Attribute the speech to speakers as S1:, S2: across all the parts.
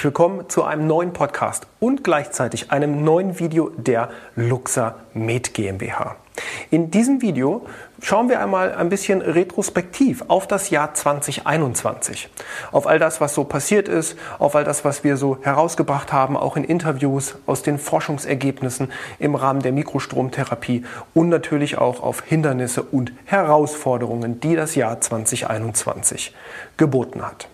S1: Herzlich willkommen zu einem neuen Podcast und gleichzeitig einem neuen Video der Luxa Med GmbH. In diesem Video schauen wir einmal ein bisschen retrospektiv auf das Jahr 2021. Auf all das, was so passiert ist, auf all das, was wir so herausgebracht haben, auch in Interviews, aus den Forschungsergebnissen im Rahmen der Mikrostromtherapie und natürlich auch auf Hindernisse und Herausforderungen, die das Jahr 2021 geboten hat.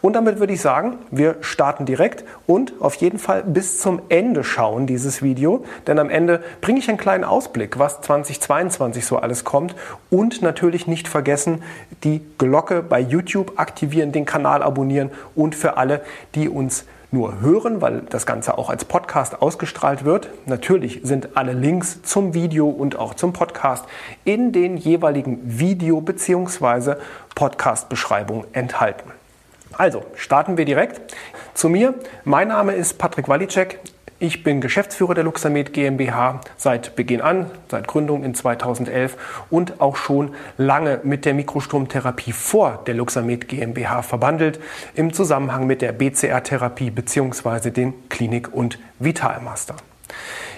S1: Und damit würde ich sagen, wir starten direkt und auf jeden Fall bis zum Ende schauen dieses Video, denn am Ende bringe ich einen kleinen Ausblick, was 2022 so alles kommt und natürlich nicht vergessen, die Glocke bei YouTube aktivieren, den Kanal abonnieren und für alle, die uns nur hören, weil das Ganze auch als Podcast ausgestrahlt wird. Natürlich sind alle Links zum Video und auch zum Podcast in den jeweiligen Video- bzw. Podcast-Beschreibungen enthalten. Also, starten wir direkt. Zu mir. Mein Name ist Patrick Walicek. Ich bin Geschäftsführer der Luxamed GmbH seit Beginn an, seit Gründung in 2011 und auch schon lange mit der Mikrostromtherapie vor der Luxamed GmbH verbandelt im Zusammenhang mit der BCR-Therapie bzw. den Klinik- und Vitalmaster.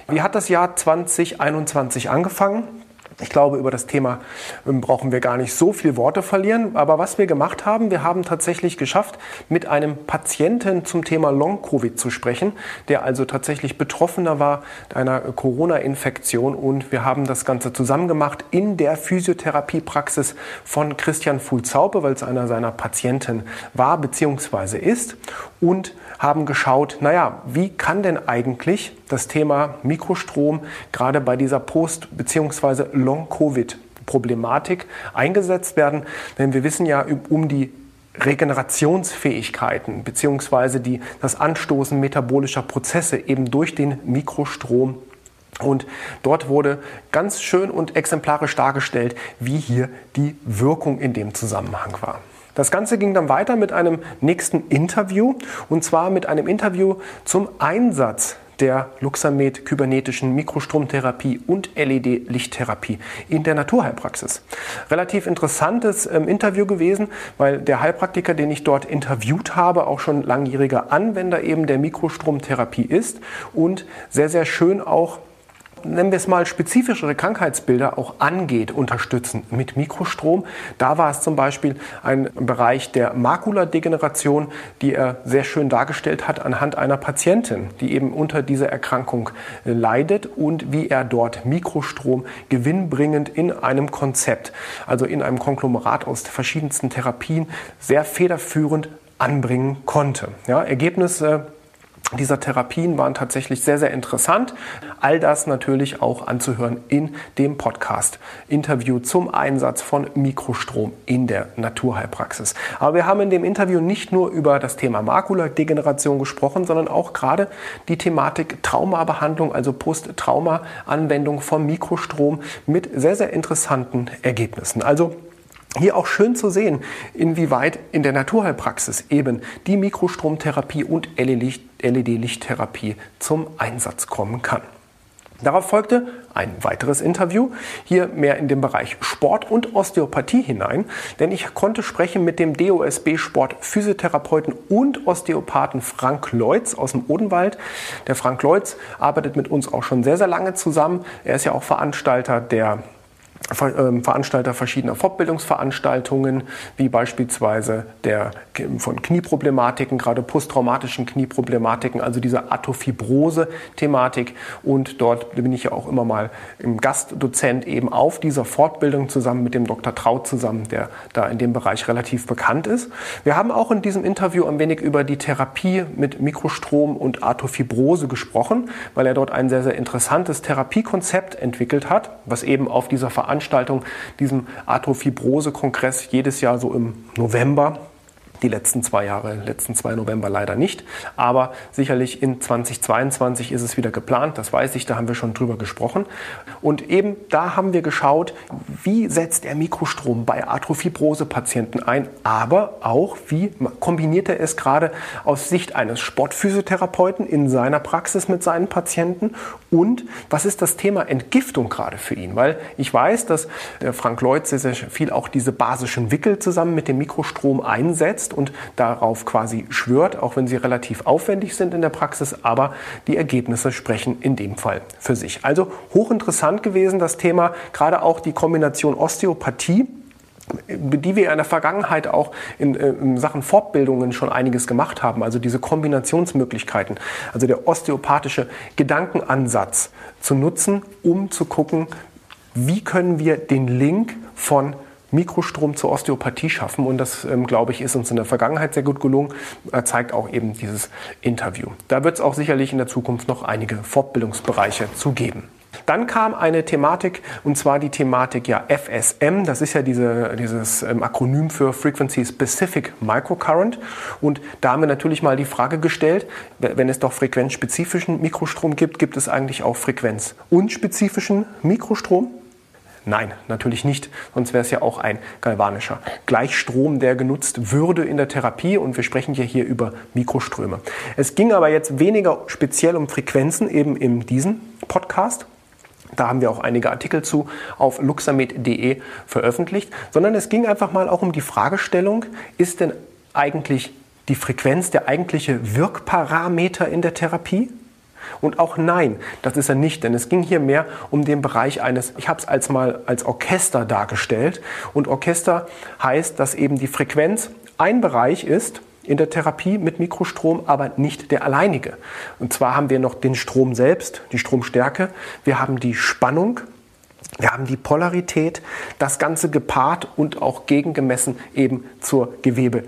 S1: Wie hat das Jahr 2021 angefangen? Ich glaube, über das Thema ähm, brauchen wir gar nicht so viel Worte verlieren. Aber was wir gemacht haben, wir haben tatsächlich geschafft, mit einem Patienten zum Thema Long-Covid zu sprechen, der also tatsächlich Betroffener war einer Corona-Infektion. Und wir haben das Ganze zusammen gemacht in der Physiotherapiepraxis von Christian Fulzaupe, weil es einer seiner Patienten war bzw. ist. Und haben geschaut, naja, wie kann denn eigentlich das Thema Mikrostrom gerade bei dieser Post- bzw. Long-Covid-Problematik eingesetzt werden? Denn wir wissen ja um die Regenerationsfähigkeiten bzw. Das Anstoßen metabolischer Prozesse eben durch den Mikrostrom und dort wurde ganz schön und exemplarisch dargestellt, wie hier die Wirkung in dem Zusammenhang war. Das Ganze ging dann weiter mit einem nächsten Interview und zwar mit einem Interview zum Einsatz der Luxamed kybernetischen Mikrostromtherapie und LED-Lichttherapie in der Naturheilpraxis. Relativ interessantes ähm, Interview gewesen, weil der Heilpraktiker, den ich dort interviewt habe, auch schon langjähriger Anwender eben der Mikrostromtherapie ist und sehr, sehr schön auch nennen wir es mal, spezifischere Krankheitsbilder auch angeht, unterstützen mit Mikrostrom. Da war es zum Beispiel ein Bereich der Makuladegeneration, die er sehr schön dargestellt hat anhand einer Patientin, die eben unter dieser Erkrankung leidet und wie er dort Mikrostrom gewinnbringend in einem Konzept, also in einem Konglomerat aus verschiedensten Therapien, sehr federführend anbringen konnte. Ja, Ergebnis dieser Therapien waren tatsächlich sehr, sehr interessant. All das natürlich auch anzuhören in dem Podcast Interview zum Einsatz von Mikrostrom in der Naturheilpraxis. Aber wir haben in dem Interview nicht nur über das Thema Makuladegeneration gesprochen, sondern auch gerade die Thematik Traumabehandlung, also Post-Trauma-Anwendung von Mikrostrom mit sehr, sehr interessanten Ergebnissen. Also hier auch schön zu sehen, inwieweit in der Naturheilpraxis eben die Mikrostromtherapie und LED-Lichttherapie zum Einsatz kommen kann. Darauf folgte ein weiteres Interview, hier mehr in den Bereich Sport und Osteopathie hinein, denn ich konnte sprechen mit dem DOSB Sport Physiotherapeuten und Osteopathen Frank Leutz aus dem Odenwald. Der Frank Leutz arbeitet mit uns auch schon sehr, sehr lange zusammen. Er ist ja auch Veranstalter der Veranstalter verschiedener Fortbildungsveranstaltungen, wie beispielsweise der von Knieproblematiken, gerade posttraumatischen Knieproblematiken, also diese Atophibrose-Thematik. Und dort bin ich ja auch immer mal im Gastdozent eben auf dieser Fortbildung zusammen mit dem Dr. Traut zusammen, der da in dem Bereich relativ bekannt ist. Wir haben auch in diesem Interview ein wenig über die Therapie mit Mikrostrom und Arthrofibrose gesprochen, weil er dort ein sehr, sehr interessantes Therapiekonzept entwickelt hat, was eben auf dieser Veranstaltung Veranstaltung, diesem Arthrofibrose-Kongress jedes Jahr so im November die letzten zwei Jahre, letzten zwei November leider nicht. Aber sicherlich in 2022 ist es wieder geplant. Das weiß ich, da haben wir schon drüber gesprochen. Und eben da haben wir geschaut, wie setzt er Mikrostrom bei Arthrofibrose-Patienten ein, aber auch wie kombiniert er es gerade aus Sicht eines Sportphysiotherapeuten in seiner Praxis mit seinen Patienten und was ist das Thema Entgiftung gerade für ihn? Weil ich weiß, dass Frank Leutz sehr, sehr viel auch diese basischen Wickel zusammen mit dem Mikrostrom einsetzt setzt und darauf quasi schwört, auch wenn sie relativ aufwendig sind in der Praxis, aber die Ergebnisse sprechen in dem Fall für sich. Also hochinteressant gewesen das Thema, gerade auch die Kombination Osteopathie die wir in der Vergangenheit auch in, äh, in, Sachen Fortbildungen schon einiges gemacht haben, also diese Kombinationsmöglichkeiten, also der osteopathische Gedankenansatz zu nutzen, um zu gucken, wie können wir den Link von Mikrostrom zur Osteopathie schaffen. Und das, ähm, glaube ich, ist uns in der Vergangenheit sehr gut gelungen, äh, zeigt auch eben dieses Interview. Da wird es auch sicherlich in der Zukunft noch einige Fortbildungsbereiche zu geben. Dann kam eine Thematik, und zwar die Thematik ja FSM. Das ist ja diese, dieses ähm, Akronym für Frequency Specific Microcurrent. Und da haben wir natürlich mal die Frage gestellt, wenn es doch frequenzspezifischen Mikrostrom gibt, gibt es eigentlich auch frequenzunspezifischen Mikrostrom? Nein, natürlich nicht. Sonst wäre es ja auch ein galvanischer Gleichstrom, der genutzt würde in der Therapie. Und wir sprechen ja hier über Mikroströme. Es ging aber jetzt weniger speziell um Frequenzen eben in diesem Podcast. Da haben wir auch einige Artikel zu auf luxamed.de veröffentlicht, sondern es ging einfach mal auch um die Fragestellung, ist denn eigentlich die Frequenz der eigentliche Wirkparameter in der Therapie? Und auch nein, das ist er nicht, denn es ging hier mehr um den Bereich eines, ich habe es als mal als Orchester dargestellt. Und Orchester heißt, dass eben die Frequenz ein Bereich ist in der Therapie mit Mikrostrom, aber nicht der alleinige. Und zwar haben wir noch den Strom selbst, die Stromstärke, wir haben die Spannung, wir haben die Polarität, das Ganze gepaart und auch gegengemessen eben zur Gewebe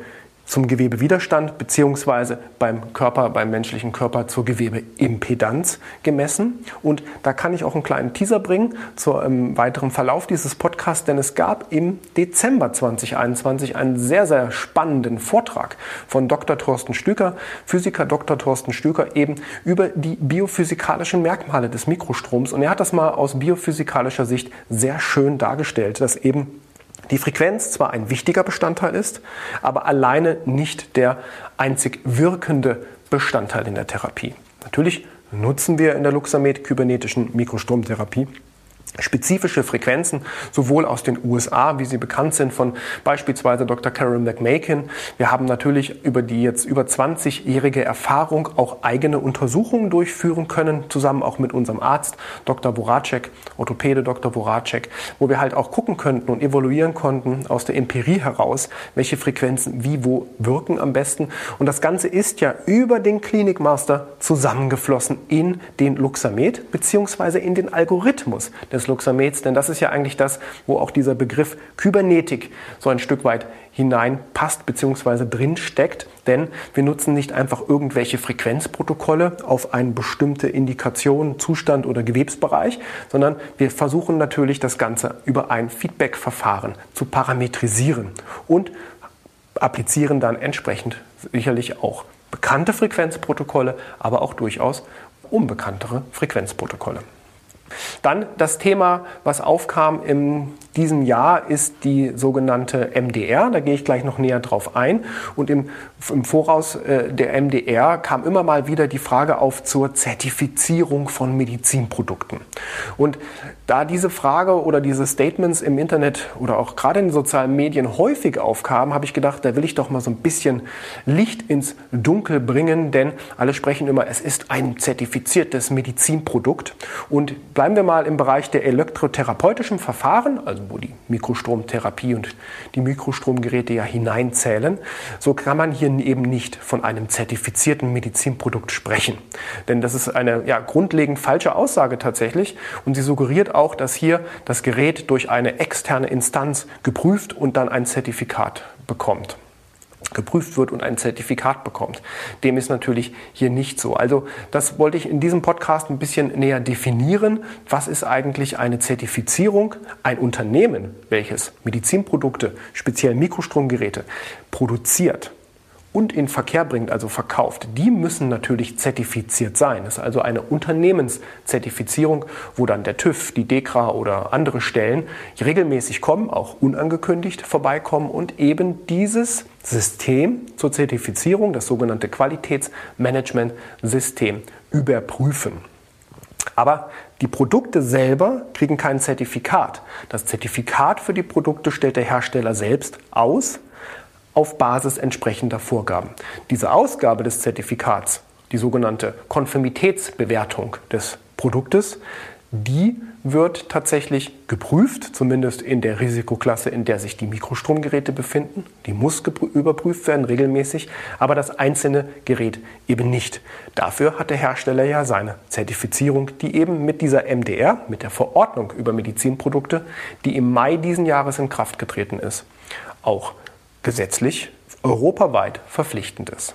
S1: zum Gewebewiderstand beziehungsweise beim Körper, beim menschlichen Körper zur Gewebeimpedanz gemessen. Und da kann ich auch einen kleinen Teaser bringen zum ähm, weiteren Verlauf dieses Podcasts, denn es gab im Dezember 2021 einen sehr, sehr spannenden Vortrag von Dr. Thorsten Stüker, Physiker Dr. Thorsten Stüker, eben über die biophysikalischen Merkmale des Mikrostroms. Und er hat das mal aus biophysikalischer Sicht sehr schön dargestellt, dass eben die Frequenz zwar ein wichtiger Bestandteil ist, aber alleine nicht der einzig wirkende Bestandteil in der Therapie. Natürlich nutzen wir in der Luxamed kybernetischen Mikrostromtherapie spezifische Frequenzen, sowohl aus den USA, wie sie bekannt sind, von beispielsweise Dr. Carol McMakin. Wir haben natürlich über die jetzt über 20-jährige Erfahrung auch eigene Untersuchungen durchführen können, zusammen auch mit unserem Arzt, Dr. Voracek, Orthopäde Dr. Voracek, wo wir halt auch gucken könnten und evaluieren konnten aus der Empirie heraus, welche Frequenzen wie wo wirken am besten. Und das Ganze ist ja über den Klinikmaster zusammengeflossen in den Luxamed beziehungsweise in den Algorithmus des Luxameds, denn das ist ja eigentlich das, wo auch dieser Begriff Kybernetik so ein Stück weit hineinpasst bzw. drin steckt, denn wir nutzen nicht einfach irgendwelche Frequenzprotokolle auf eine bestimmte Indikation, Zustand oder Gewebsbereich, sondern wir versuchen natürlich das Ganze über ein Feedback-Verfahren zu parametrisieren und applizieren dann entsprechend sicherlich auch bekannte Frequenzprotokolle, aber auch durchaus unbekanntere Frequenzprotokolle. Dann das Thema, was aufkam in diesem Jahr, ist die sogenannte MDR. Da gehe ich gleich noch näher drauf ein. Und im, im Voraus äh, der MDR kam immer mal wieder die Frage auf zur Zertifizierung von Medizinprodukten. Und da diese Frage oder diese Statements im Internet oder auch gerade in den sozialen Medien häufig aufkamen, habe ich gedacht, da will ich doch mal so ein bisschen Licht ins Dunkel bringen, denn alle sprechen immer, es ist ein zertifiziertes Medizinprodukt. Und Bleiben wir mal im Bereich der elektrotherapeutischen Verfahren, also wo die Mikrostromtherapie und die Mikrostromgeräte ja hineinzählen. So kann man hier eben nicht von einem zertifizierten Medizinprodukt sprechen. Denn das ist eine ja, grundlegend falsche Aussage tatsächlich und sie suggeriert auch, dass hier das Gerät durch eine externe Instanz geprüft und dann ein Zertifikat bekommt geprüft wird und ein Zertifikat bekommt. Dem ist natürlich hier nicht so. Also das wollte ich in diesem Podcast ein bisschen näher definieren. Was ist eigentlich eine Zertifizierung? Ein Unternehmen, welches Medizinprodukte, speziell Mikrostromgeräte, produziert und in Verkehr bringt, also verkauft, die müssen natürlich zertifiziert sein. Das ist also eine Unternehmenszertifizierung, wo dann der TÜV, die DEKRA oder andere Stellen regelmäßig kommen, auch unangekündigt vorbeikommen und eben dieses System zur Zertifizierung, das sogenannte Qualitätsmanagementsystem, überprüfen. Aber die Produkte selber kriegen kein Zertifikat. Das Zertifikat für die Produkte stellt der Hersteller selbst aus auf Basis entsprechender Vorgaben. Diese Ausgabe des Zertifikats, die sogenannte Konformitätsbewertung des Produktes, die wird tatsächlich geprüft, zumindest in der Risikoklasse, in der sich die Mikrostromgeräte befinden. Die muss überprüft werden regelmäßig, aber das einzelne Gerät eben nicht. Dafür hat der Hersteller ja seine Zertifizierung, die eben mit dieser MDR, mit der Verordnung über Medizinprodukte, die im Mai diesen Jahres in Kraft getreten ist, auch gesetzlich europaweit verpflichtend ist.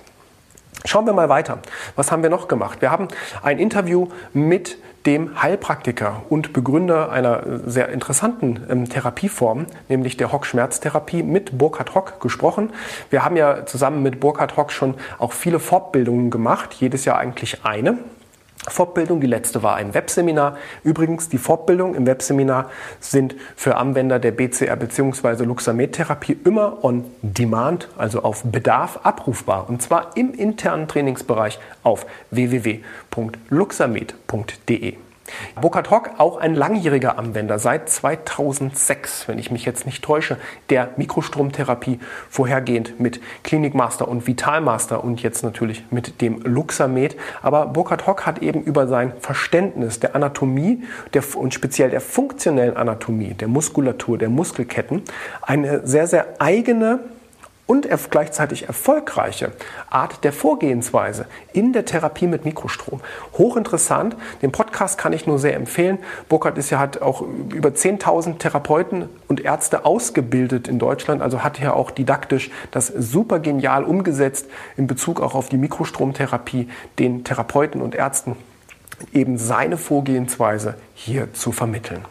S1: Schauen wir mal weiter. Was haben wir noch gemacht? Wir haben ein Interview mit dem Heilpraktiker und Begründer einer sehr interessanten ähm, Therapieform, nämlich der Hock-Schmerztherapie, mit Burkhard Hock gesprochen. Wir haben ja zusammen mit Burkhard Hock schon auch viele Fortbildungen gemacht, jedes Jahr eigentlich eine. Fortbildung. Die letzte war ein Webseminar. Übrigens, die Fortbildung im Webseminar sind für Anwender der BCR bzw. Luxamed-Therapie immer on demand, also auf Bedarf abrufbar. Und zwar im internen Trainingsbereich auf www.luxamed.de. Burkhard Hock, auch ein langjähriger Anwender, seit 2006, wenn ich mich jetzt nicht täusche, der Mikrostromtherapie, vorhergehend mit Klinikmaster und Vitalmaster und jetzt natürlich mit dem Luxamed. Aber Burkhard Hock hat eben über sein Verständnis der Anatomie der, und speziell der funktionellen Anatomie, der Muskulatur, der Muskelketten, eine sehr, sehr eigene und gleichzeitig erfolgreiche Art der Vorgehensweise in der Therapie mit Mikrostrom. Hochinteressant. Den Podcast kann ich nur sehr empfehlen. Burkhardt ist ja hat auch über 10.000 Therapeuten und Ärzte ausgebildet in Deutschland, also hat ja auch didaktisch das super genial umgesetzt in Bezug auch auf die Mikrostromtherapie, den Therapeuten und Ärzten eben seine Vorgehensweise hier zu vermitteln.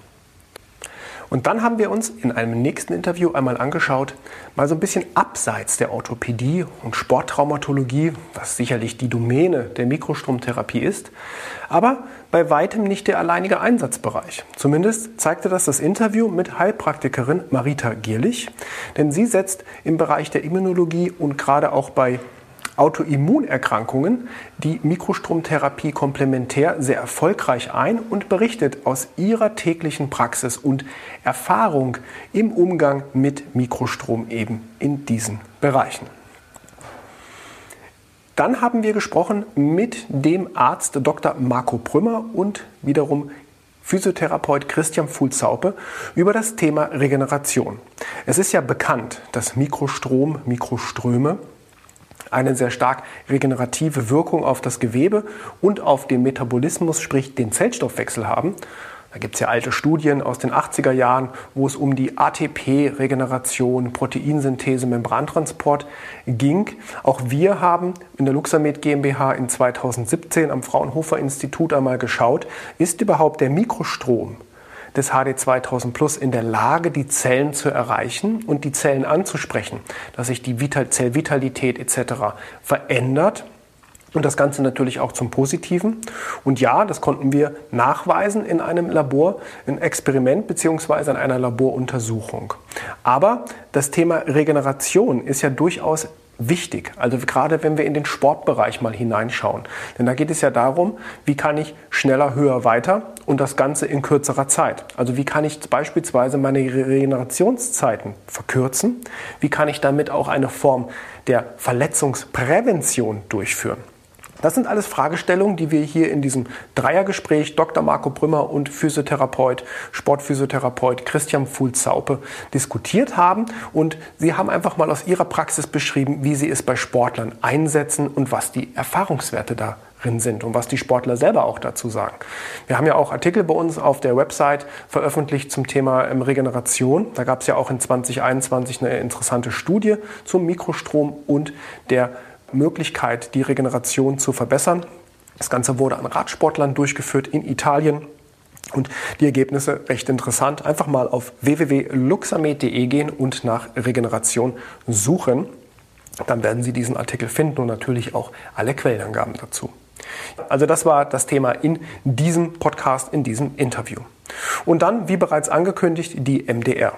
S1: Und dann haben wir uns in einem nächsten Interview einmal angeschaut, mal so ein bisschen abseits der Orthopädie und Sporttraumatologie, was sicherlich die Domäne der Mikrostromtherapie ist, aber bei weitem nicht der alleinige Einsatzbereich. Zumindest zeigte das das Interview mit Heilpraktikerin Marita Gierlich, denn sie setzt im Bereich der Immunologie und gerade auch bei Autoimmunerkrankungen die Mikrostromtherapie komplementär sehr erfolgreich ein und berichtet aus ihrer täglichen Praxis und Erfahrung im Umgang mit Mikrostrom eben in diesen Bereichen. Dann haben wir gesprochen mit dem Arzt Dr. Marco Prümmer und wiederum Physiotherapeut Christian Fuhlzaupe über das Thema Regeneration. Es ist ja bekannt, dass Mikrostrom, Mikroströme eine sehr stark regenerative Wirkung auf das Gewebe und auf den Metabolismus, sprich den Zellstoffwechsel haben. Da gibt es ja alte Studien aus den 80er Jahren, wo es um die ATP-Regeneration, Proteinsynthese, Membrantransport ging. Auch wir haben in der Luxamed GmbH in 2017 am Fraunhofer Institut einmal geschaut, ist überhaupt der Mikrostrom des HD 2000 Plus in der Lage, die Zellen zu erreichen und die Zellen anzusprechen, dass sich die Vital Zellvitalität etc. verändert. Und das Ganze natürlich auch zum Positiven. Und ja, das konnten wir nachweisen in einem Labor, ein Experiment beziehungsweise in einer Laboruntersuchung. Aber das Thema Regeneration ist ja durchaus wichtig. Also gerade wenn wir in den Sportbereich mal hineinschauen. Denn da geht es ja darum, wie kann ich schneller, höher, weiter und das Ganze in kürzerer Zeit. Also wie kann ich beispielsweise meine Regenerationszeiten verkürzen? Wie kann ich damit auch eine Form der Verletzungsprävention durchführen? Das sind alles Fragestellungen, die wir hier in diesem Dreiergespräch Dr. Marco Brümmer und Physiotherapeut, Sportphysiotherapeut Christian Fuhl-Zaupe diskutiert haben. Und sie haben einfach mal aus ihrer Praxis beschrieben, wie sie es bei Sportlern einsetzen und was die Erfahrungswerte darin sind und was die Sportler selber auch dazu sagen. Wir haben ja auch Artikel bei uns auf der Website veröffentlicht zum Thema ähm, Regeneration. Da gab es ja auch in 2021 eine interessante Studie zum Mikrostrom und der Möglichkeit, die Regeneration zu verbessern. Das Ganze wurde an Radsportlern durchgeführt in Italien. Und die Ergebnisse recht interessant. Einfach mal auf www.luxamed.de gehen und nach Regeneration suchen. Dann werden Sie diesen Artikel finden und natürlich auch alle Quellenangaben dazu. Also das war das Thema in diesem Podcast, in diesem Interview. Und dann, wie bereits angekündigt, die MDR.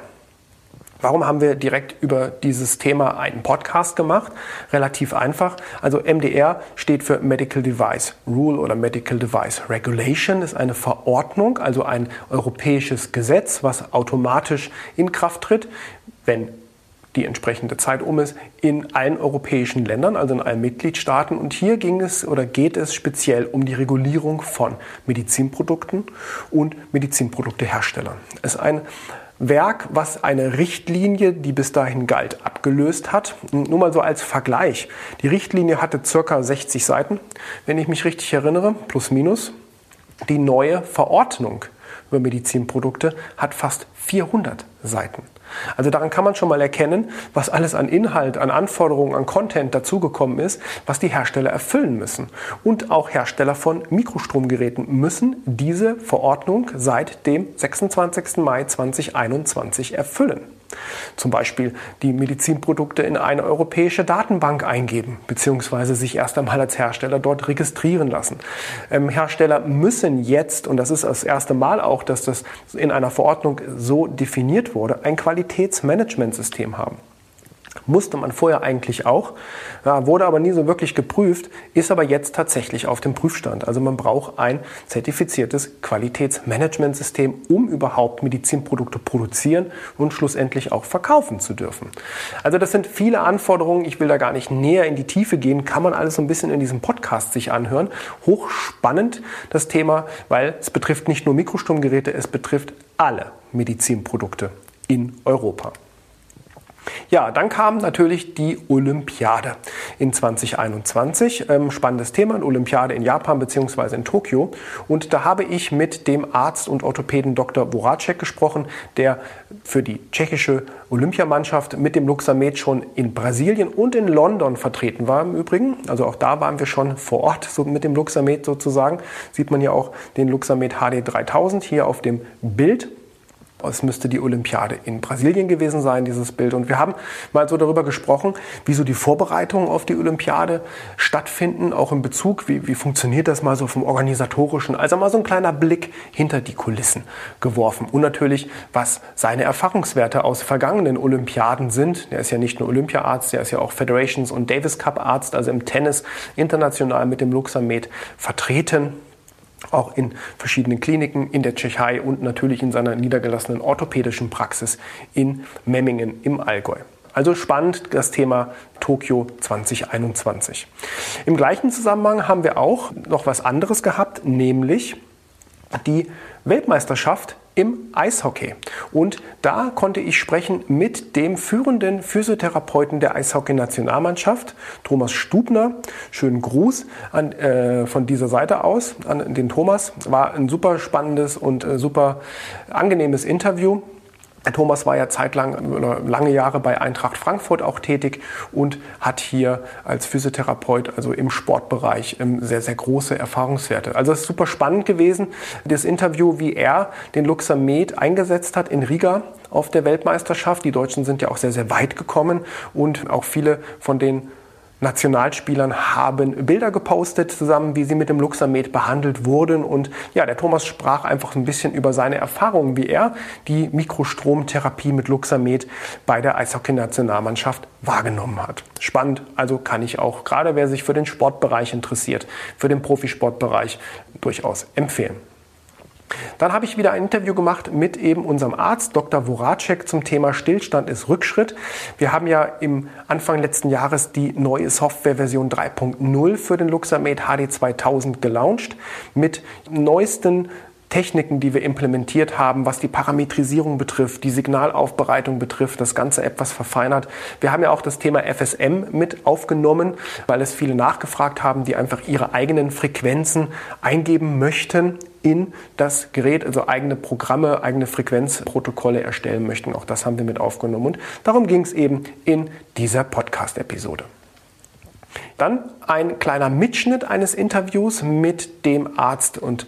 S1: Warum haben wir direkt über dieses Thema einen Podcast gemacht? Relativ einfach. Also MDR steht für Medical Device Rule oder Medical Device Regulation, ist eine Verordnung, also ein europäisches Gesetz, was automatisch in Kraft tritt, wenn die entsprechende Zeit um ist, in allen europäischen Ländern, also in allen Mitgliedstaaten. Und hier ging es oder geht es speziell um die Regulierung von Medizinprodukten und Medizinprodukteherstellern. Es ist ein Werk, was eine Richtlinie, die bis dahin galt, abgelöst hat. Nur mal so als Vergleich. Die Richtlinie hatte circa 60 Seiten, wenn ich mich richtig erinnere, plus minus. Die neue Verordnung über Medizinprodukte hat fast 400 Seiten. Also daran kann man schon mal erkennen, was alles an Inhalt, an Anforderungen, an Content dazugekommen ist, was die Hersteller erfüllen müssen. Und auch Hersteller von Mikrostromgeräten müssen diese Verordnung seit dem 26. Mai 2021 erfüllen. Zum Beispiel die Medizinprodukte in eine europäische Datenbank eingeben, beziehungsweise sich erst einmal als Hersteller dort registrieren lassen. Ähm, Hersteller müssen jetzt, und das ist das erste Mal auch, dass das in einer Verordnung so definiert wurde, ein Qualitätsmanagementsystem haben. Musste man vorher eigentlich auch, ja, wurde aber nie so wirklich geprüft, ist aber jetzt tatsächlich auf dem Prüfstand. Also man braucht ein zertifiziertes Qualitätsmanagementsystem, um überhaupt Medizinprodukte produzieren und schlussendlich auch verkaufen zu dürfen. Also das sind viele Anforderungen. Ich will da gar nicht näher in die Tiefe gehen. Kann man alles so ein bisschen in diesem Podcast sich anhören. Hochspannend das Thema, weil es betrifft nicht nur Mikrostromgeräte, es betrifft alle Medizinprodukte in Europa. Ja, dann kam natürlich die Olympiade in 2021. Ähm, spannendes Thema, eine Olympiade in Japan bzw. in Tokio. Und da habe ich mit dem Arzt und Orthopäden Dr. Voracek gesprochen, der für die tschechische Olympiamannschaft mit dem Luxamed schon in Brasilien und in London vertreten war im Übrigen. Also auch da waren wir schon vor Ort so mit dem Luxamed sozusagen. Sieht man hier auch den Luxamed HD 3000 hier auf dem Bild. Es müsste die Olympiade in Brasilien gewesen sein, dieses Bild. Und wir haben mal so darüber gesprochen, wie so die Vorbereitungen auf die Olympiade stattfinden, auch in Bezug, wie, wie funktioniert das mal so vom organisatorischen. Also mal so ein kleiner Blick hinter die Kulissen geworfen. Und natürlich, was seine Erfahrungswerte aus vergangenen Olympiaden sind. Der ist ja nicht nur Olympiaarzt, der ist ja auch Federations- und Davis Cup Arzt, also im Tennis international mit dem Luxamed vertreten auch in verschiedenen Kliniken in der Tschechei und natürlich in seiner niedergelassenen orthopädischen Praxis in Memmingen im Allgäu. Also spannend das Thema Tokio 2021. Im gleichen Zusammenhang haben wir auch noch was anderes gehabt, nämlich die Weltmeisterschaft im Eishockey. Und da konnte ich sprechen mit dem führenden Physiotherapeuten der Eishockey-Nationalmannschaft, Thomas Stubner. Schönen Gruß an, äh, von dieser Seite aus an den Thomas. War ein super spannendes und äh, super angenehmes Interview. Thomas war ja zeitlang lange Jahre bei Eintracht Frankfurt auch tätig und hat hier als Physiotherapeut, also im Sportbereich, ähm, sehr, sehr große Erfahrungswerte. Also es ist super spannend gewesen, das Interview, wie er den Luxamed eingesetzt hat in Riga auf der Weltmeisterschaft. Die Deutschen sind ja auch sehr, sehr weit gekommen und auch viele von den Nationalspielern haben Bilder gepostet zusammen, wie sie mit dem Luxamed behandelt wurden. Und ja, der Thomas sprach einfach ein bisschen über seine Erfahrungen, wie er die Mikrostromtherapie mit Luxamed bei der Eishockey-Nationalmannschaft wahrgenommen hat. Spannend, also kann ich auch, gerade wer sich für den Sportbereich interessiert, für den Profisportbereich durchaus empfehlen. Dann habe ich wieder ein Interview gemacht mit eben unserem Arzt, Dr. Voracek, zum Thema Stillstand ist Rückschritt. Wir haben ja im Anfang letzten Jahres die neue Softwareversion 3.0 für den Luxamed HD 2000 gelauncht mit neuesten Techniken, die wir implementiert haben, was die Parametrisierung betrifft, die Signalaufbereitung betrifft, das Ganze etwas verfeinert. Wir haben ja auch das Thema FSM mit aufgenommen, weil es viele nachgefragt haben, die einfach ihre eigenen Frequenzen eingeben möchten in das Gerät, also eigene Programme, eigene Frequenzprotokolle erstellen möchten. Auch das haben wir mit aufgenommen. Und darum ging es eben in dieser Podcast-Episode. Dann ein kleiner Mitschnitt eines Interviews mit dem Arzt und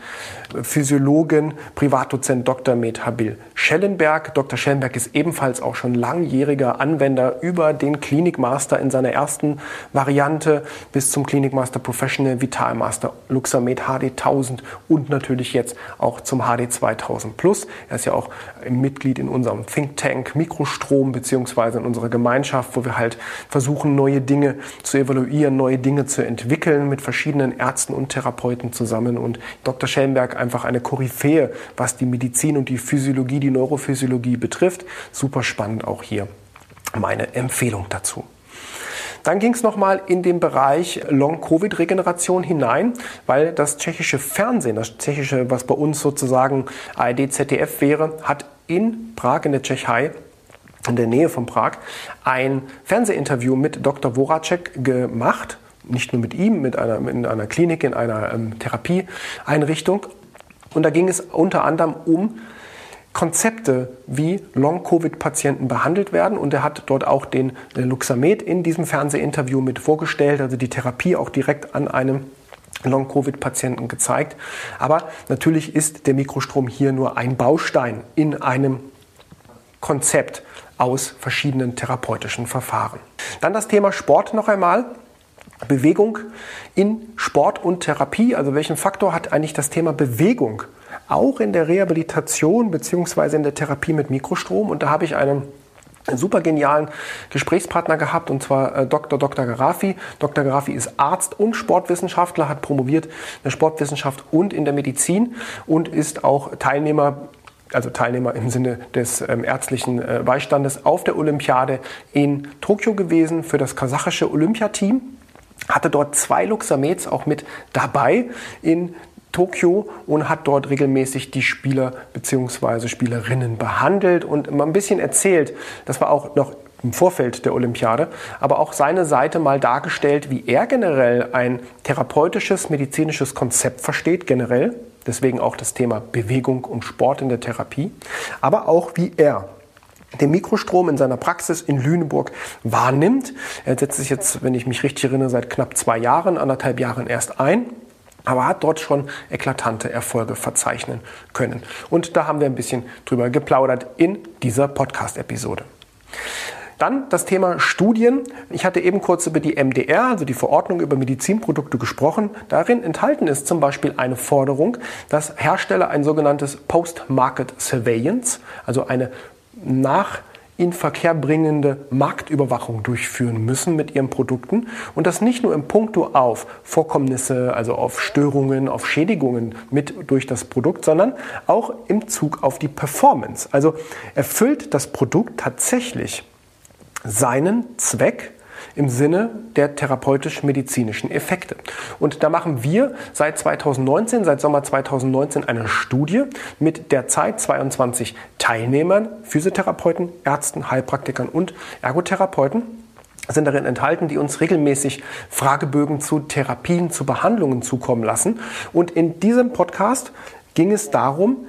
S1: Physiologen, Privatdozent Dr. Methabil Schellenberg. Dr. Schellenberg ist ebenfalls auch schon langjähriger Anwender über den Klinikmaster in seiner ersten Variante bis zum Klinikmaster Professional Vitalmaster Luxamed HD 1000 und natürlich jetzt auch zum HD 2000 Plus. Er ist ja auch Mitglied in unserem Think Tank Mikrostrom beziehungsweise in unserer Gemeinschaft, wo wir halt versuchen, neue Dinge zu evaluieren, neue Dinge zu entwickeln mit verschiedenen Ärzten und Therapeuten zusammen. Und Dr. Schellenberg einfach eine Koryphäe, was die Medizin und die Physiologie, die Neurophysiologie betrifft. Super spannend auch hier meine Empfehlung dazu. Dann ging es nochmal in den Bereich Long-Covid-Regeneration hinein, weil das tschechische Fernsehen, das tschechische, was bei uns sozusagen ARD, ZDF wäre, hat in Prag in der Tschechei in der Nähe von Prag ein Fernsehinterview mit Dr. Voracek gemacht. Nicht nur mit ihm, mit einer, in einer Klinik, in einer ähm, Therapieeinrichtung. Und da ging es unter anderem um Konzepte, wie Long-Covid-Patienten behandelt werden. Und er hat dort auch den äh, Luxamed in diesem Fernsehinterview mit vorgestellt, also die Therapie auch direkt an einem Long-Covid-Patienten gezeigt. Aber natürlich ist der Mikrostrom hier nur ein Baustein in einem Konzept aus verschiedenen therapeutischen Verfahren. Dann das Thema Sport noch einmal. Bewegung in Sport und Therapie. Also welchen Faktor hat eigentlich das Thema Bewegung auch in der Rehabilitation bzw. in der Therapie mit Mikrostrom. Und da habe ich einen super genialen Gesprächspartner gehabt und zwar äh, Dr. Dr. Garafi. Dr. Garafi ist Arzt und Sportwissenschaftler, hat promoviert in der Sportwissenschaft und in der Medizin und ist auch Teilnehmer also Teilnehmer im Sinne des ähm, ärztlichen äh, Beistandes auf der Olympiade in Tokio gewesen für das kasachische Olympiateam hatte dort zwei Luxameds auch mit dabei in Tokio und hat dort regelmäßig die Spieler bzw. Spielerinnen behandelt und mal ein bisschen erzählt. Das war auch noch im Vorfeld der Olympiade, aber auch seine Seite mal dargestellt, wie er generell ein therapeutisches, medizinisches Konzept versteht, generell. Deswegen auch das Thema Bewegung und Sport in der Therapie, aber auch wie er den Mikrostrom in seiner Praxis in Lüneburg wahrnimmt. Er setzt sich jetzt, wenn ich mich richtig erinnere, seit knapp zwei Jahren, anderthalb Jahren erst ein aber hat dort schon eklatante Erfolge verzeichnen können. Und da haben wir ein bisschen drüber geplaudert in dieser Podcast-Episode. Dann das Thema Studien. Ich hatte eben kurz über die MDR, also die Verordnung über Medizinprodukte gesprochen. Darin enthalten ist zum Beispiel eine Forderung, dass Hersteller ein sogenanntes Post-Market Surveillance, also eine nach in Verkehr bringende Marktüberwachung durchführen müssen mit ihren Produkten und das nicht nur im Punkto auf Vorkommnisse, also auf Störungen, auf Schädigungen mit durch das Produkt, sondern auch im Zug auf die Performance. Also erfüllt das Produkt tatsächlich seinen Zweck im Sinne der therapeutisch-medizinischen Effekte. Und da machen wir seit 2019, seit Sommer 2019 eine Studie mit derzeit 22 Teilnehmern, Physiotherapeuten, Ärzten, Heilpraktikern und Ergotherapeuten sind darin enthalten, die uns regelmäßig Fragebögen zu Therapien, zu Behandlungen zukommen lassen. Und in diesem Podcast ging es darum,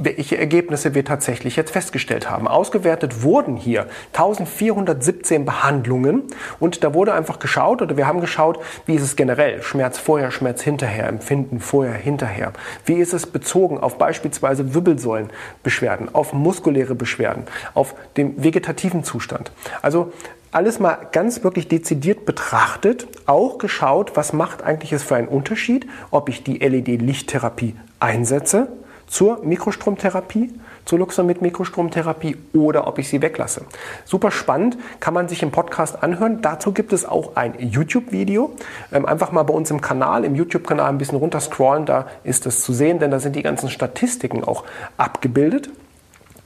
S1: welche Ergebnisse wir tatsächlich jetzt festgestellt haben. Ausgewertet wurden hier 1417 Behandlungen und da wurde einfach geschaut oder wir haben geschaut, wie ist es generell, Schmerz vorher, Schmerz hinterher, Empfinden vorher, hinterher. Wie ist es bezogen auf beispielsweise Wirbelsäulenbeschwerden, auf muskuläre Beschwerden, auf den vegetativen Zustand. Also alles mal ganz wirklich dezidiert betrachtet, auch geschaut, was macht eigentlich es für einen Unterschied, ob ich die LED-Lichttherapie einsetze zur Mikrostromtherapie, zur Luxamid-Mikrostromtherapie oder ob ich sie weglasse. Super spannend, kann man sich im Podcast anhören. Dazu gibt es auch ein YouTube-Video. Ähm, einfach mal bei uns im Kanal, im YouTube-Kanal ein bisschen runterscrollen, da ist es zu sehen, denn da sind die ganzen Statistiken auch abgebildet.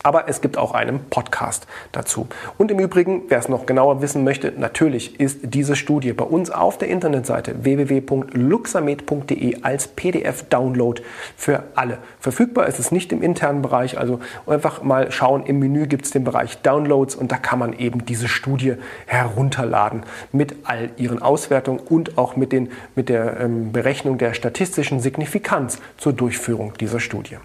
S1: Aber es gibt auch einen Podcast dazu. Und im Übrigen, wer es noch genauer wissen möchte, natürlich ist diese Studie bei uns auf der Internetseite www.luxamed.de als PDF-Download für alle verfügbar. Es ist nicht im internen Bereich, also einfach mal schauen, im Menü gibt es den Bereich Downloads und da kann man eben diese Studie herunterladen mit all ihren Auswertungen und auch mit, den, mit der ähm, Berechnung der statistischen Signifikanz zur Durchführung dieser Studie.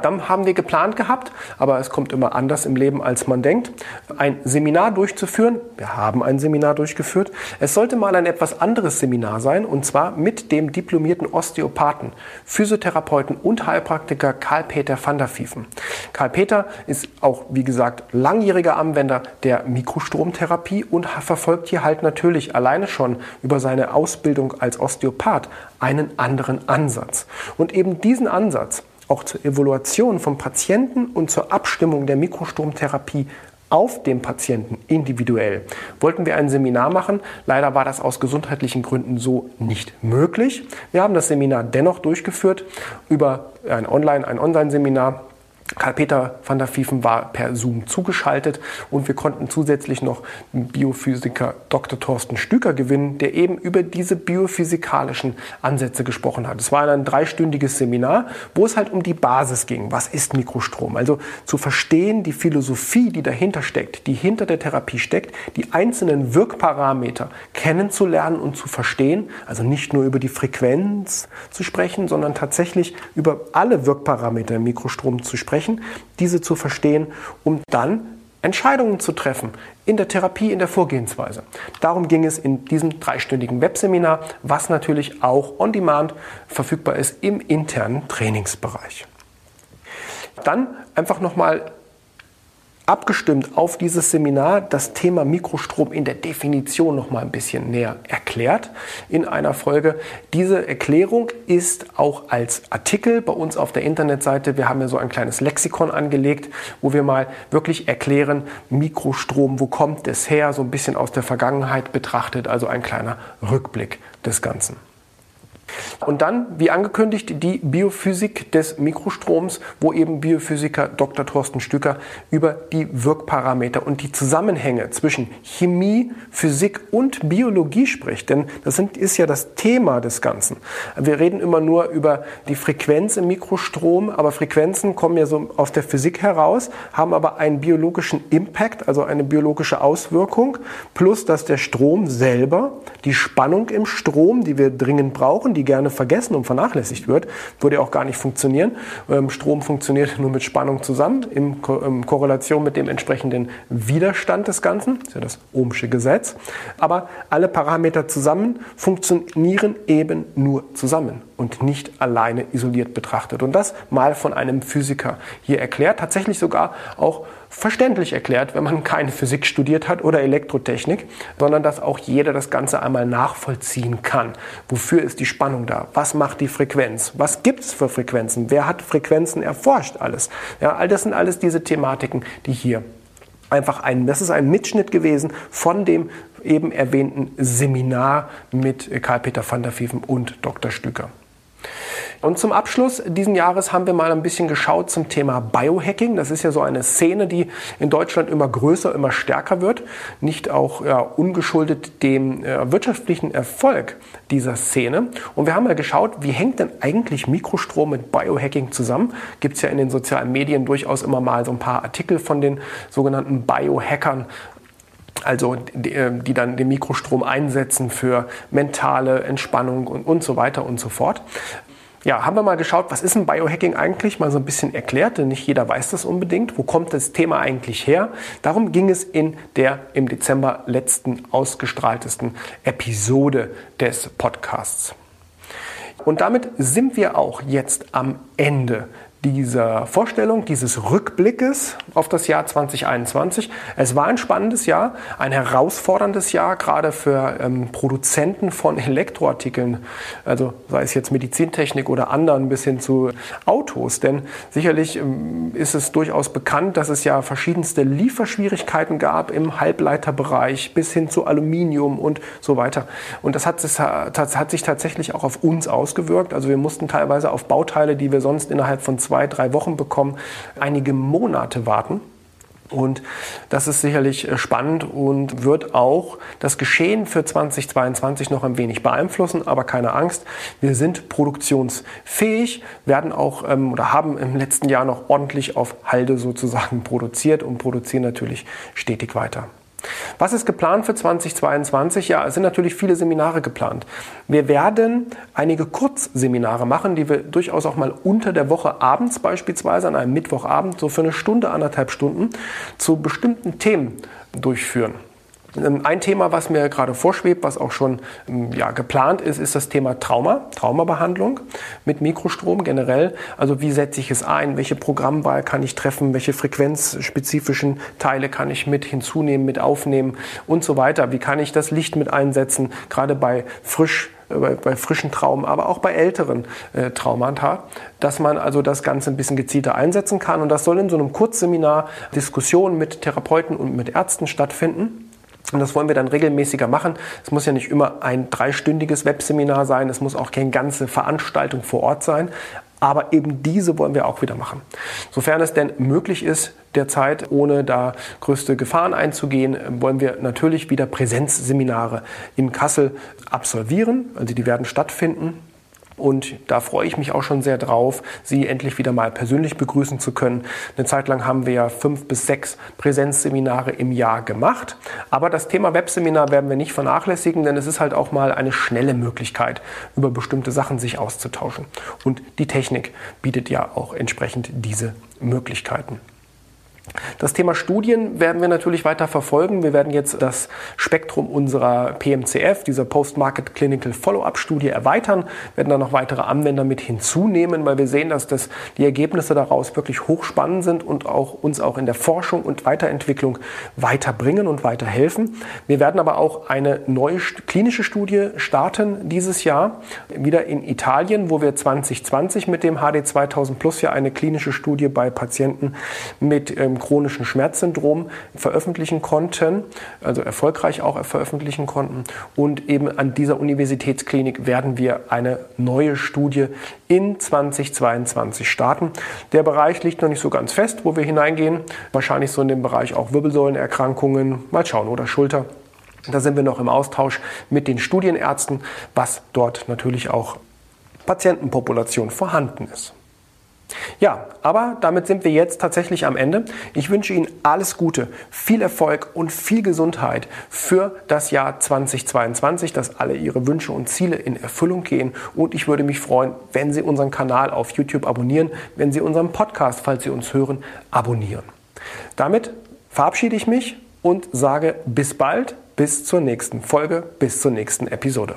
S1: Dann haben wir geplant gehabt, aber es kommt immer anders im Leben, als man denkt, ein Seminar durchzuführen. Wir haben ein Seminar durchgeführt. Es sollte mal ein etwas anderes Seminar sein, und zwar mit dem diplomierten Osteopathen, Physiotherapeuten und Heilpraktiker Karl-Peter van der Vieven. Karl-Peter ist auch, wie gesagt, langjähriger Anwender der Mikrostromtherapie und verfolgt hier halt natürlich alleine schon über seine Ausbildung als Osteopath einen anderen Ansatz. Und eben diesen Ansatz, auch zur Evaluation vom Patienten und zur Abstimmung der Mikrostromtherapie auf dem Patienten individuell. Wollten wir ein Seminar machen, leider war das aus gesundheitlichen Gründen so nicht möglich. Wir haben das Seminar dennoch durchgeführt über ein Online, ein Online-Seminar Karl-Peter van der Vieven war per Zoom zugeschaltet und wir konnten zusätzlich noch Biophysiker Dr. Thorsten Stüker gewinnen, der eben über diese biophysikalischen Ansätze gesprochen hat. Es war ein dreistündiges Seminar, wo es halt um die Basis ging. Was ist Mikrostrom? Also zu verstehen, die Philosophie, die dahinter steckt, die hinter der Therapie steckt, die einzelnen Wirkparameter kennenzulernen und zu verstehen. Also nicht nur über die Frequenz zu sprechen, sondern tatsächlich über alle Wirkparameter im Mikrostrom zu sprechen sprechen, diese zu verstehen, um dann Entscheidungen zu treffen in der Therapie, in der Vorgehensweise. Darum ging es in diesem dreistündigen Webseminar, was natürlich auch on demand verfügbar ist im internen Trainingsbereich. Dann einfach nochmal abgestimmt auf dieses Seminar das Thema Mikrostrom in der Definition noch mal ein bisschen näher erklärt in einer Folge. Diese Erklärung ist auch als Artikel bei uns auf der Internetseite. Wir haben ja so ein kleines Lexikon angelegt, wo wir mal wirklich erklären, Mikrostrom, wo kommt es her, so ein bisschen aus der Vergangenheit betrachtet, also ein kleiner Rückblick des Ganzen. Und dann, wie angekündigt, die Biophysik des Mikrostroms, wo eben Biophysiker Dr. Thorsten Stücker über die Wirkparameter und die Zusammenhänge zwischen Chemie, Physik und Biologie spricht. Denn das sind, ist ja das Thema des Ganzen. Wir reden immer nur über die Frequenz im Mikrostrom, aber Frequenzen kommen ja so aus der Physik heraus, haben aber einen biologischen Impact, also eine biologische Auswirkung, plus dass der Strom selber, die Spannung im Strom, die wir dringend brauchen, die die gerne vergessen und vernachlässigt wird, würde auch gar nicht funktionieren. Ähm, Strom funktioniert nur mit Spannung zusammen, in, Ko in Korrelation mit dem entsprechenden Widerstand des Ganzen, das ist ja das Ohmsche Gesetz. Aber alle Parameter zusammen funktionieren eben nur zusammen und nicht alleine isoliert betrachtet. Und das mal von einem Physiker hier erklärt, tatsächlich sogar auch verständlich erklärt, wenn man keine Physik studiert hat oder Elektrotechnik, sondern dass auch jeder das Ganze einmal nachvollziehen kann. Wofür ist die Spannung da? Was macht die Frequenz? Was gibt es für Frequenzen? Wer hat Frequenzen erforscht? Alles. Ja, all das sind alles diese Thematiken, die hier einfach ein, das ist ein Mitschnitt gewesen von dem eben erwähnten Seminar mit Karl-Peter van der Vieven und Dr. Stücker. Und zum Abschluss diesen Jahres haben wir mal ein bisschen geschaut zum Thema Biohacking. Das ist ja so eine Szene, die in Deutschland immer größer, immer stärker wird. Nicht auch ja, ungeschuldet dem äh, wirtschaftlichen Erfolg dieser Szene. Und wir haben mal geschaut, wie hängt denn eigentlich Mikrostrom mit Biohacking zusammen? Gibt es ja in den sozialen Medien durchaus immer mal so ein paar Artikel von den sogenannten Biohackern, also die, äh, die, dann den Mikrostrom einsetzen für mentale Entspannung und, und so weiter und so fort ja, haben wir mal geschaut, was ist ein Biohacking eigentlich? Mal so ein bisschen erklärt, denn nicht jeder weiß das unbedingt. Wo kommt das Thema eigentlich her? Darum ging es in der im Dezember letzten ausgestrahltesten Episode des Podcasts. Und damit sind wir auch jetzt am Ende dieser Vorstellung, dieses Rückblickes auf das Jahr 2021. Es war ein spannendes Jahr, ein herausforderndes Jahr, gerade für ähm, Produzenten von Elektroartikeln, also sei es jetzt Medizintechnik oder anderen bis hin zu Autos. Denn sicherlich ähm, ist es durchaus bekannt, dass es ja verschiedenste Lieferschwierigkeiten gab im Halbleiterbereich bis hin zu Aluminium und so weiter. Und das hat, das hat sich tatsächlich auch auf uns ausgewirkt. Also wir mussten teilweise auf Bauteile, die wir sonst innerhalb von zwei zwei, drei Wochen bekommen, einige Monate warten. Und das ist sicherlich äh, spannend und wird auch das Geschehen für 2022 noch ein wenig beeinflussen. Aber keine Angst, wir sind produktionsfähig, werden auch ähm, oder haben im letzten Jahr noch ordentlich auf Halde sozusagen produziert und produzieren natürlich stetig weiter. Was ist geplant für 2022? Ja, es sind natürlich viele Seminare geplant. Wir werden einige Kurzseminare machen, die wir durchaus auch mal unter der Woche abends beispielsweise an einem Mittwochabend so für eine Stunde, anderthalb Stunden zu bestimmten Themen durchführen. Ähm, ein Thema, was mir gerade vorschwebt, was auch schon ähm, ja, geplant ist, ist das Thema Trauma, Traumabehandlung mit Mikrostrom generell. Also wie setze ich es ein? Welche Programmwahl kann ich treffen? Welche frequenzspezifischen Teile kann ich mit hinzunehmen, mit aufnehmen und so weiter? Wie kann ich das Licht mit einsetzen? Gerade bei frisch äh, bei, frischen Traumen, aber auch bei älteren äh, Traumata, dass man also das Ganze ein bisschen gezielter einsetzen kann. Und das soll in so einem Kurzseminar Diskussionen mit Therapeuten und mit Ärzten stattfinden. Und das wollen wir dann regelmäßiger machen. Es muss ja nicht immer ein dreistündiges Webseminar sein, es muss auch keine ganze Veranstaltung vor Ort sein. Aber eben diese wollen wir auch wieder machen. Sofern es denn möglich ist, derzeit, ohne da größte Gefahren einzugehen, wollen wir natürlich wieder Präsenzseminare in Kassel absolvieren. Also die werden stattfinden. Und da freue ich mich auch schon sehr drauf, Sie endlich wieder mal persönlich begrüßen zu können. Eine Zeit lang haben wir ja fünf bis sechs Präsenzseminare im Jahr gemacht. Aber das Thema Webseminar werden wir nicht vernachlässigen, denn es ist halt auch mal eine schnelle Möglichkeit, über bestimmte Sachen sich auszutauschen. Und die Technik bietet ja auch entsprechend diese Möglichkeiten. Das Thema Studien werden wir natürlich weiter verfolgen. Wir werden jetzt das Spektrum unserer PMCF, dieser Post-Market Clinical Follow-up-Studie, erweitern, werden da noch weitere Anwender mit hinzunehmen, weil wir sehen, dass das, die Ergebnisse daraus wirklich hochspannend sind und auch uns auch in der Forschung und Weiterentwicklung weiterbringen und weiterhelfen. Wir werden aber auch eine neue klinische Studie starten dieses Jahr, wieder in Italien, wo wir 2020 mit dem HD 2000 Plus ja eine klinische Studie bei Patienten mit ähm, chronischen Schmerzsyndrom veröffentlichen konnten, also erfolgreich auch veröffentlichen konnten. Und eben an dieser Universitätsklinik werden wir eine neue Studie in 2022 starten. Der Bereich liegt noch nicht so ganz fest, wo wir hineingehen. Wahrscheinlich so in dem Bereich auch Wirbelsäulenerkrankungen, mal schauen, oder Schulter. Da sind wir noch im Austausch mit den Studienärzten, was dort natürlich auch Patientenpopulation vorhanden ist. Ja, aber damit sind wir jetzt tatsächlich am Ende. Ich wünsche Ihnen alles Gute, viel Erfolg und viel Gesundheit für das Jahr 2022, dass alle Ihre Wünsche und Ziele in Erfüllung gehen. Und ich würde mich freuen, wenn Sie unseren Kanal auf YouTube abonnieren, wenn Sie unseren Podcast, falls Sie uns hören, abonnieren. Damit verabschiede ich mich und sage bis bald, bis zur nächsten Folge, bis zur nächsten Episode.